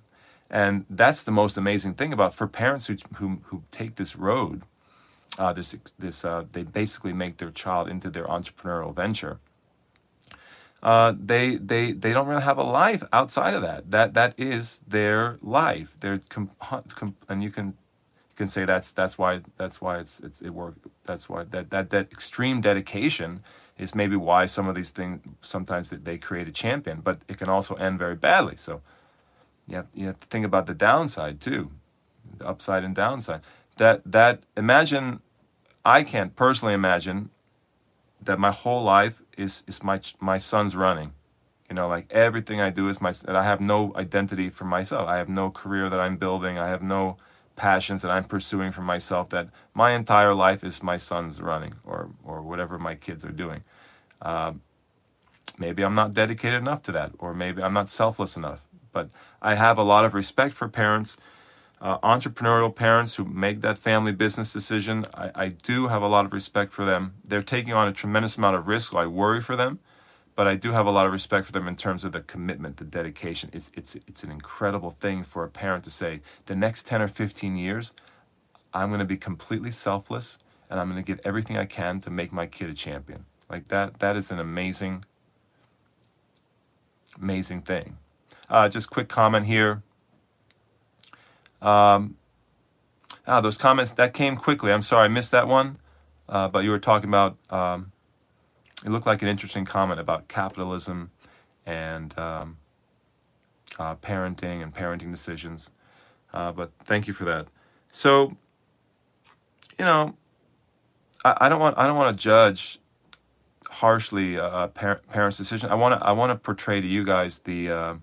and that's the most amazing thing about for parents who who who take this road. Uh, this this uh, they basically make their child into their entrepreneurial venture. Uh, they they they don't really have a life outside of that. That that is their life. They're com- com- and you can you can say that's that's why that's why it's, it's it worked. That's why that, that that extreme dedication is maybe why some of these things sometimes that they create a champion, but it can also end very badly. So you have, you have to think about the downside too, the upside and downside. That that imagine, I can't personally imagine that my whole life is is my my son's running. You know, like everything I do is my. I have no identity for myself. I have no career that I'm building. I have no passions that I'm pursuing for myself that my entire life is my son's running or, or whatever my kids are doing. Uh, maybe I'm not dedicated enough to that, or maybe I'm not selfless enough. But I have a lot of respect for parents, uh, entrepreneurial parents who make that family business decision. I, I do have a lot of respect for them. They're taking on a tremendous amount of risk, so I worry for them but I do have a lot of respect for them in terms of the commitment, the dedication. It's it's it's an incredible thing for a parent to say, the next 10 or 15 years, I'm going to be completely selfless and I'm going to give everything I can to make my kid a champion. Like that that is an amazing amazing thing. Uh, just quick comment here. Um, ah, those comments that came quickly. I'm sorry I missed that one, uh, but you were talking about um, it looked like an interesting comment about capitalism and um, uh, parenting and parenting decisions. Uh, but thank you for that. So, you know, I, I don't want I don't want to judge harshly a par- parent's decision. I want to I want to portray to you guys the uh,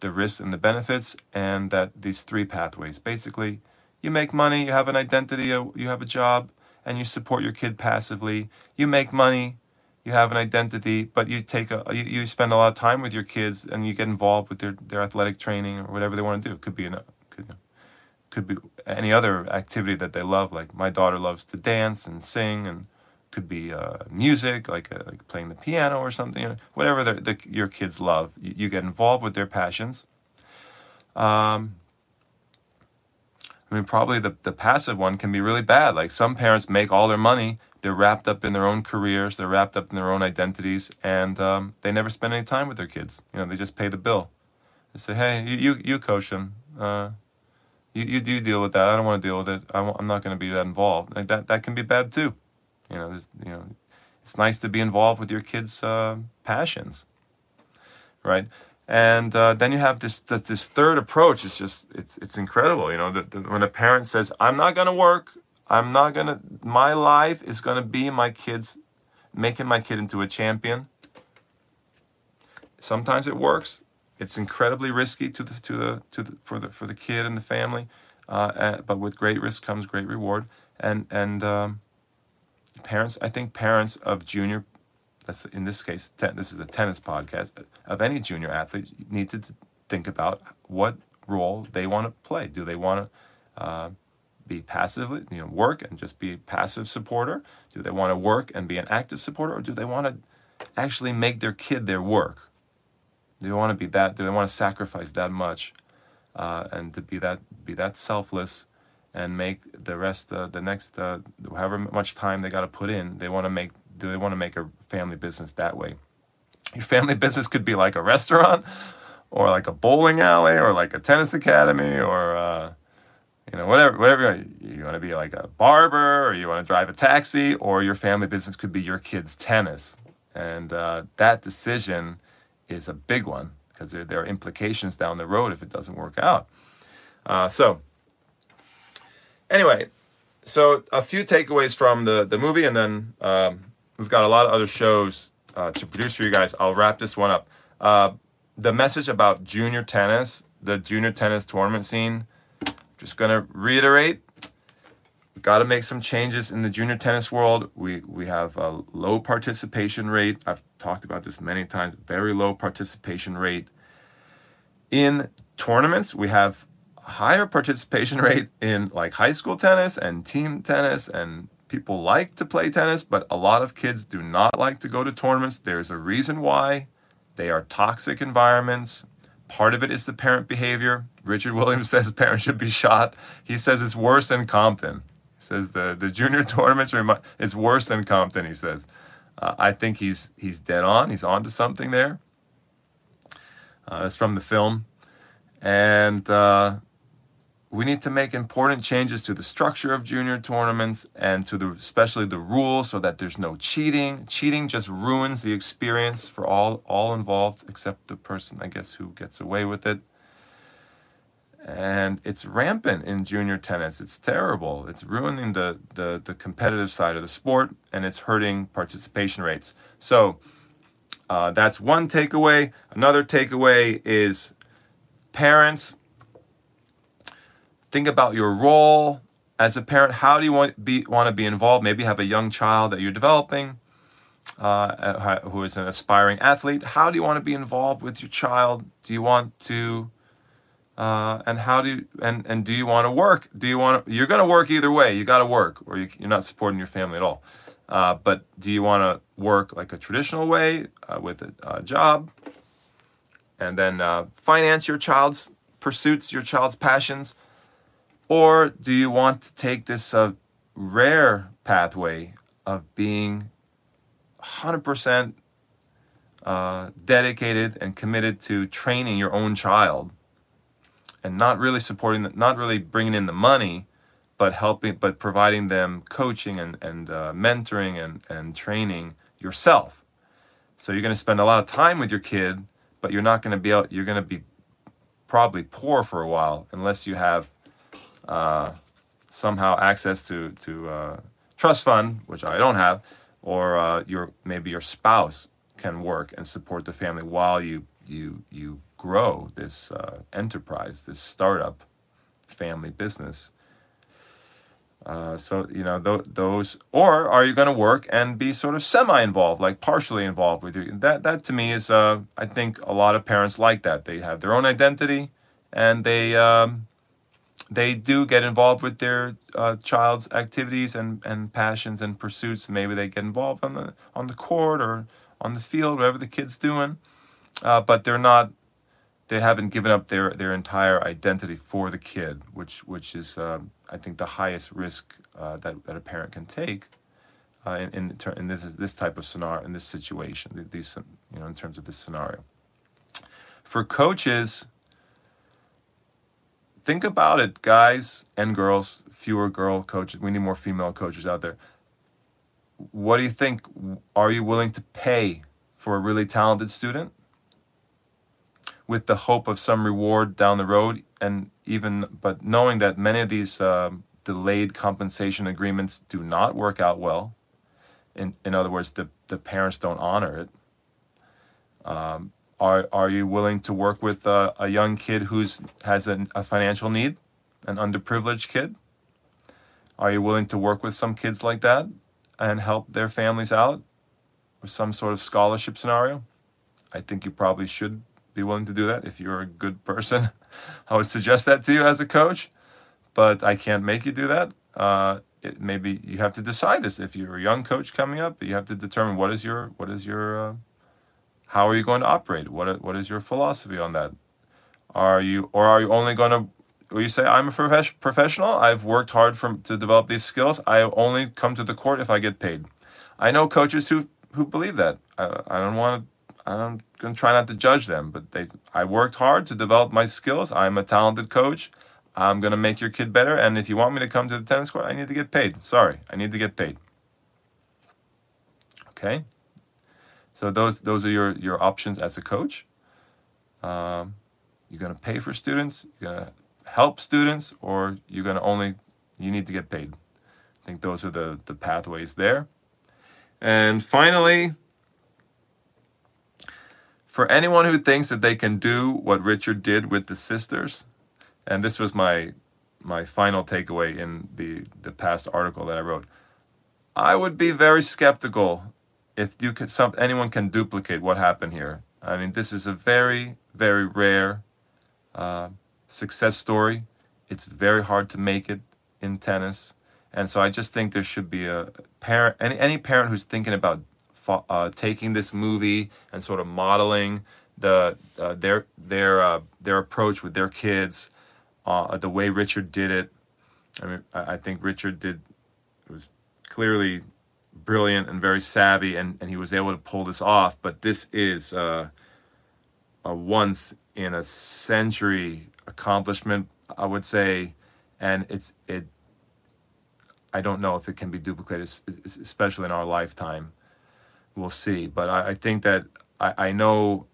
the risks and the benefits, and that these three pathways. Basically, you make money, you have an identity, uh, you have a job, and you support your kid passively. You make money, you have an identity, but you take a you, you spend a lot of time with your kids and you get involved with their, their athletic training or whatever they want to do. It could be an, could could be any other activity that they love. Like my daughter loves to dance and sing, and could be uh, music, like uh, like playing the piano or something. whatever the, the, your kids love, you, you, get involved with their passions. Um, I mean, probably the, the passive one can be really bad. Like some parents make all their money they're wrapped up in their own careers, they're wrapped up in their own identities, and um, they never spend any time with their kids. You know, they just pay the bill. They say, "Hey, you you, you coach them. Uh, you you do deal with that. I don't want to deal with it. I'm, I'm not going to be that involved. Like that that can be bad too. You know, you know, it's nice to be involved with your kids' uh, passions, right? And uh, then you have this this third approach. It's just it's it's incredible. You know, the, the, when a parent says, "I'm not going to work. I'm not gonna. My life is gonna be my kids, making my kid into a champion. Sometimes it works. It's incredibly risky to the to the to the for the for the kid and the family, uh, uh, but with great risk comes great reward. And and um, parents, I think parents of junior, that's in this case, ten, this is a tennis podcast of any junior athlete need to think about what role they want to play. Do they want to uh, be passively, you know, work and just be a passive supporter? Do they want to work and be an active supporter, or do they want to actually make their kid their work? Do they want to be that? Do they want to sacrifice that much, uh, and to be that be that selfless, and make the rest uh, the next uh, however much time they got to put in? They want to make. Do they want to make a family business that way? Your family (laughs) business could be like a restaurant, or like a bowling alley, or like a tennis academy, or uh, you know, whatever, whatever you, want to be like a barber or you want to drive a taxi or your family business could be your kids' tennis. And uh, that decision is a big one because there, there are implications down the road if it doesn't work out. Uh, so, anyway, so a few takeaways from the, the movie, and then um, we've got a lot of other shows uh, to produce for you guys. I'll wrap this one up. Uh, the message about junior tennis, the junior tennis tournament scene just going to reiterate we got to make some changes in the junior tennis world. We we have a low participation rate. I've talked about this many times. Very low participation rate in tournaments. We have higher participation rate in like high school tennis and team tennis and people like to play tennis, but a lot of kids do not like to go to tournaments. There's a reason why. They are toxic environments. Part of it is the parent behavior. Richard Williams (laughs) says parents should be shot. He says it's worse than Compton. He says the, the junior (laughs) tournaments remind, it's worse than Compton. He says, uh, I think he's he's dead on. He's on to something there. Uh, it's from the film, and uh, we need to make important changes to the structure of junior tournaments and to the especially the rules so that there's no cheating. Cheating just ruins the experience for all all involved except the person i guess who gets away with it. And it's rampant in junior tennis. It's terrible. It's ruining the the, the competitive side of the sport and it's hurting participation rates. So uh, that's one takeaway. Another takeaway is parents think about your role as a parent. How do you want be want to be involved? Maybe have a young child that you're developing, uh, who is an aspiring athlete. How do you want to be involved with your child? Do you want to, uh, and how do you, and and do you want to work? Do you want to? You're going to work either way. You got to work, or you, are not supporting your family at all. Uh, but do you want to work like a traditional way uh, with a, a, job, and then uh, finance your child's pursuits, your child's passions? Or do you want to take this uh, rare pathway of being 100% uh, dedicated and committed to training your own child and not really supporting, not really bringing in the money, but helping, but providing them coaching and, and uh, mentoring and, and training yourself. So you're going to spend a lot of time with your kid, but you're not going to be out, you're going to be probably poor for a while unless you have uh, somehow access to to uh, trust fund, which I don't have, or uh, your maybe your spouse can work and support the family while you you you grow this uh, enterprise, this startup family business. Uh, so you know th- those, or are you going to work and be sort of semi-involved, like partially involved with you? That that to me is, uh, I think a lot of parents like that. They have their own identity, and they um, they do get involved with their uh, child's activities and, and passions and pursuits. Maybe they get involved on the on the court or on the field, whatever the kid's doing. Uh, but they're not. They haven't given up their, their entire identity for the kid, which which is uh, I think the highest risk uh, that, that a parent can take uh, in in, in this this type of scenario in this situation. These you know in terms of this scenario. For coaches, think about it, guys and girls. Fewer girl coaches. We need more female coaches out there. What do you think? Are you willing to pay for a really talented student with the hope of some reward down the road? And even, but knowing that many of these um, delayed compensation agreements do not work out well. In, in other words, the, the parents don't honor it. Um, are, are you willing to work with a, a young kid who's has a, a financial need, an underprivileged kid? Are you willing to work with some kids like that and help their families out with some sort of scholarship scenario? I think you probably should be willing to do that if you're a good person. (laughs) I would suggest that to you as a coach, but I can't make you do that. Uh, it, maybe you have to decide this if you're a young coach coming up. You have to determine what is your what is your uh, how are you going to operate? What what is your philosophy on that? Are you or are you only going to will you say I'm a prof- professional? I've worked hard to develop these skills. I only come to the court if I get paid. I know coaches who who believe that. I, I don't want to. I'm going to try not to judge them, but they. I worked hard to develop my skills. I'm a talented coach. I'm going to make your kid better. And if you want me to come to the tennis court, I need to get paid. Sorry, I need to get paid. Okay. So those those are your your options as a coach. Um, you're to pay for students. You're to help students, or you're to only you need to get paid. I think those are the the pathways there. And finally, for anyone who thinks that they can do what Richard did with the sisters, and this was my my final takeaway in the the past article that I wrote. I would be very skeptical if you could some anyone can duplicate what happened here. I mean, this is a very very rare uh, success story. It's very hard to make it in tennis, and so I just think there should be a parent any any parent who's thinking about uh, taking this movie and sort of modeling the uh, their their uh, their approach with their kids, uh, the way Richard did it. I mean, I, I think Richard did it was clearly brilliant and very savvy, and, and he was able to pull this off. But this is uh, a once in a century accomplishment, I would say, and it's it. I don't know if it can be duplicated, especially in our lifetime. We'll see, but I, I think that I, I know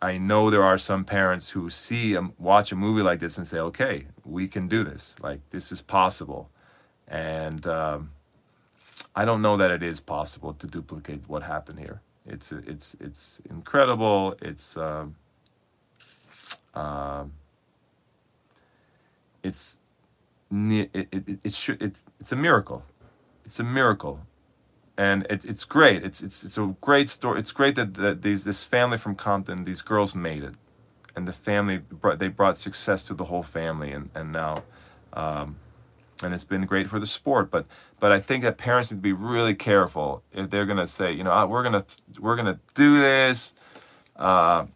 I know there are some parents who see a, watch a movie like this and say, "Okay, we can do this. Like this is possible," and um, I don't know that it is possible to duplicate what happened here. It's it's it's incredible. It's uh, uh, it's it, it, it, should it's it's a miracle. It's a miracle and it, it's great. It's it's it's a great story. It's great that, that these this family from Compton, these girls made it, and the family brought they brought success to the whole family, and and now, um, and it's been great for the sport. But but I think that parents need to be really careful if they're gonna say, you know, ah, we're gonna we're gonna do this. Uh,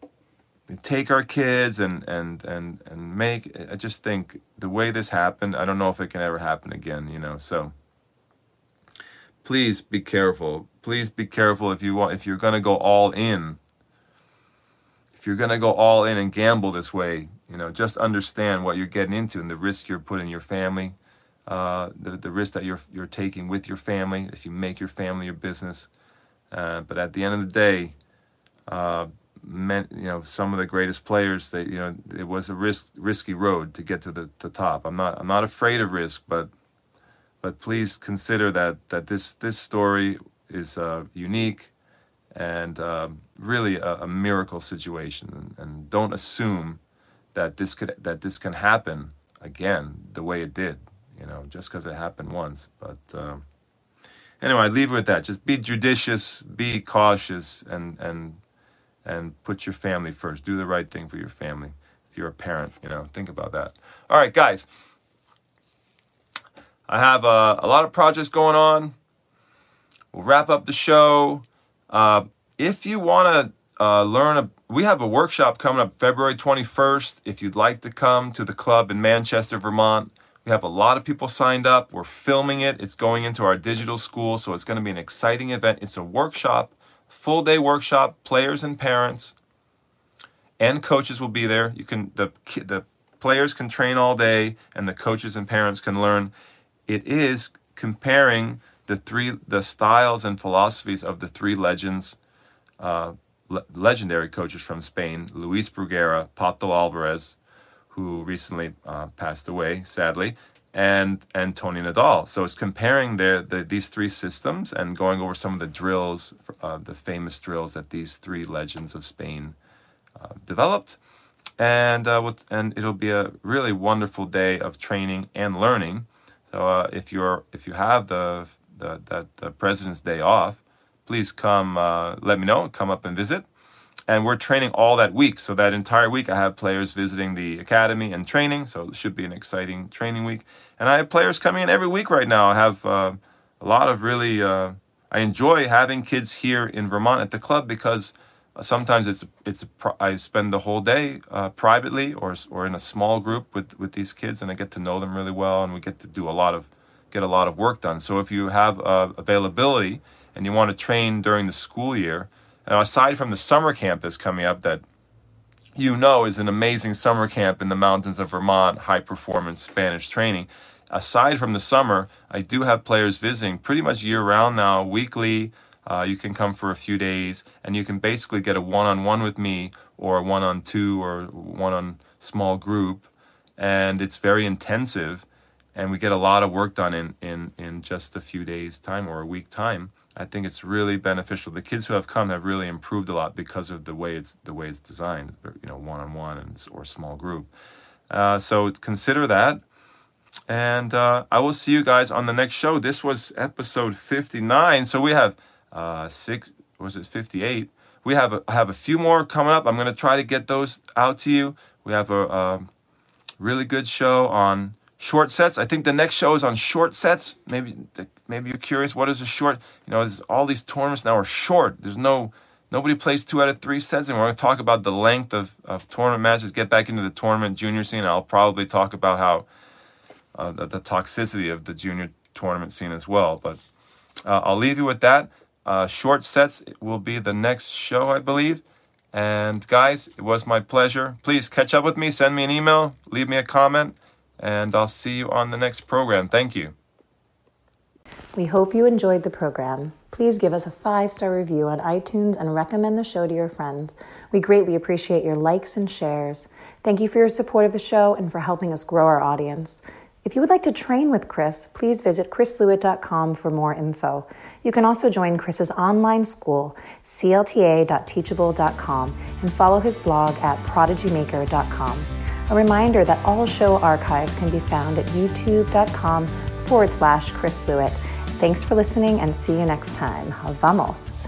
take our kids and and and and make i just think the way this happened i don't know if it can ever happen again you know so please be careful. Please be careful if you want if you're going to go all in. If you're going to go all in and gamble this way, you know, just understand what you're getting into and the risk you're putting your family, uh, the the risk that you're you're taking with your family if you make your family your business. Uh, but at the end of the day, uh, meant you know some of the greatest players. They you know it was a risk risky road to get to the, the top. I'm not I'm not afraid of risk, but but please consider that that this this story is uh, unique and um, really a, a, miracle situation, and, and, don't assume that this could that this can happen again the way it did. You know, just because it happened once. But uh, anyway, leave it with that. Just be judicious, be cautious, and and and put your family first. Do the right thing for your family. If you're a parent, you know, think about that. All right, guys. I have uh, a lot of projects going on. We'll wrap up the show. Uh, if you want to uh, learn, a, we have a workshop coming up February 21st. If you'd like to come to the club in Manchester, Vermont, we have a lot of people signed up. We're filming it. It's going into our digital school, so it's going to be an exciting event. It's a workshop, full day workshop. Players and parents and coaches will be there. You can the the players can train all day, and the coaches and parents can learn it is comparing the three the styles and philosophies of the three legends uh, le- legendary coaches from Spain Luis Bruguera Pato Alvarez who recently uh, passed away sadly and and Toni Nadal so it's comparing their the, these three systems and going over some of the drills uh, the famous drills that these three legends of Spain uh, developed and uh, and it'll be a really wonderful day of training and learning so uh, if you're if you have the, the that the President's Day off, please come. Uh, let me know. Come up and visit. And we're training all that week. So that entire week, I have players visiting the academy and training. So it should be an exciting training week. And I have players coming in every week right now. I have uh, a lot of really. Uh, I enjoy having kids here in Vermont at the club because sometimes it's it's I spend the whole day uh, privately or or in a small group with with these kids and I get to know them really well and we get to do a lot of get a lot of work done. So if you have uh, availability and you want to train during the school year, and aside from the summer camp that's coming up that you know is an amazing summer camp in the mountains of Vermont, high performance Spanish training. Aside from the summer, I do have players visiting pretty much year round now, weekly uh, you can come for a few days and you can basically get a one on one with me or a one on two or one on small group. And it's very intensive and we get a lot of work done in, in, in just a few days' time or a week time. I think it's really beneficial. The kids who have come have really improved a lot because of the way it's the way it's designed, you know, one on one and or small group. Uh, so consider that. And uh, I will see you guys on the next show. This was episode 59. So we have uh, six, was it 58? We have a, have a few more coming up. I'm going to try to get those out to you. We have a, a really good show on short sets. I think the next show is on short sets. Maybe maybe you're curious what is a short? You know, all these tournaments now are short. There's no nobody plays two out of three sets, and we're going to talk about the length of, of tournament matches. Get back into the tournament junior scene. I'll probably talk about how uh, the, the, toxicity of the junior tournament scene as well. But uh, I'll leave you with that. Uh, short sets will be the next show, I believe. And guys, it was my pleasure. Please catch up with me, send me an email, leave me a comment, and I'll see you on the next program. Thank you. We hope you enjoyed the program. Please give us a five star review on iTunes and recommend the show to your friends. We greatly appreciate your likes and shares. Thank you for your support of the show and for helping us grow our audience. If you would like to train with Chris, please visit chrislewit.com for more info. You can also join Chris's online school, clta.teachable.com, and follow his blog at prodigymaker.com. A reminder that all show archives can be found at youtube.com forward slash Chris Lewit. Thanks for listening and see you next time. Vamos.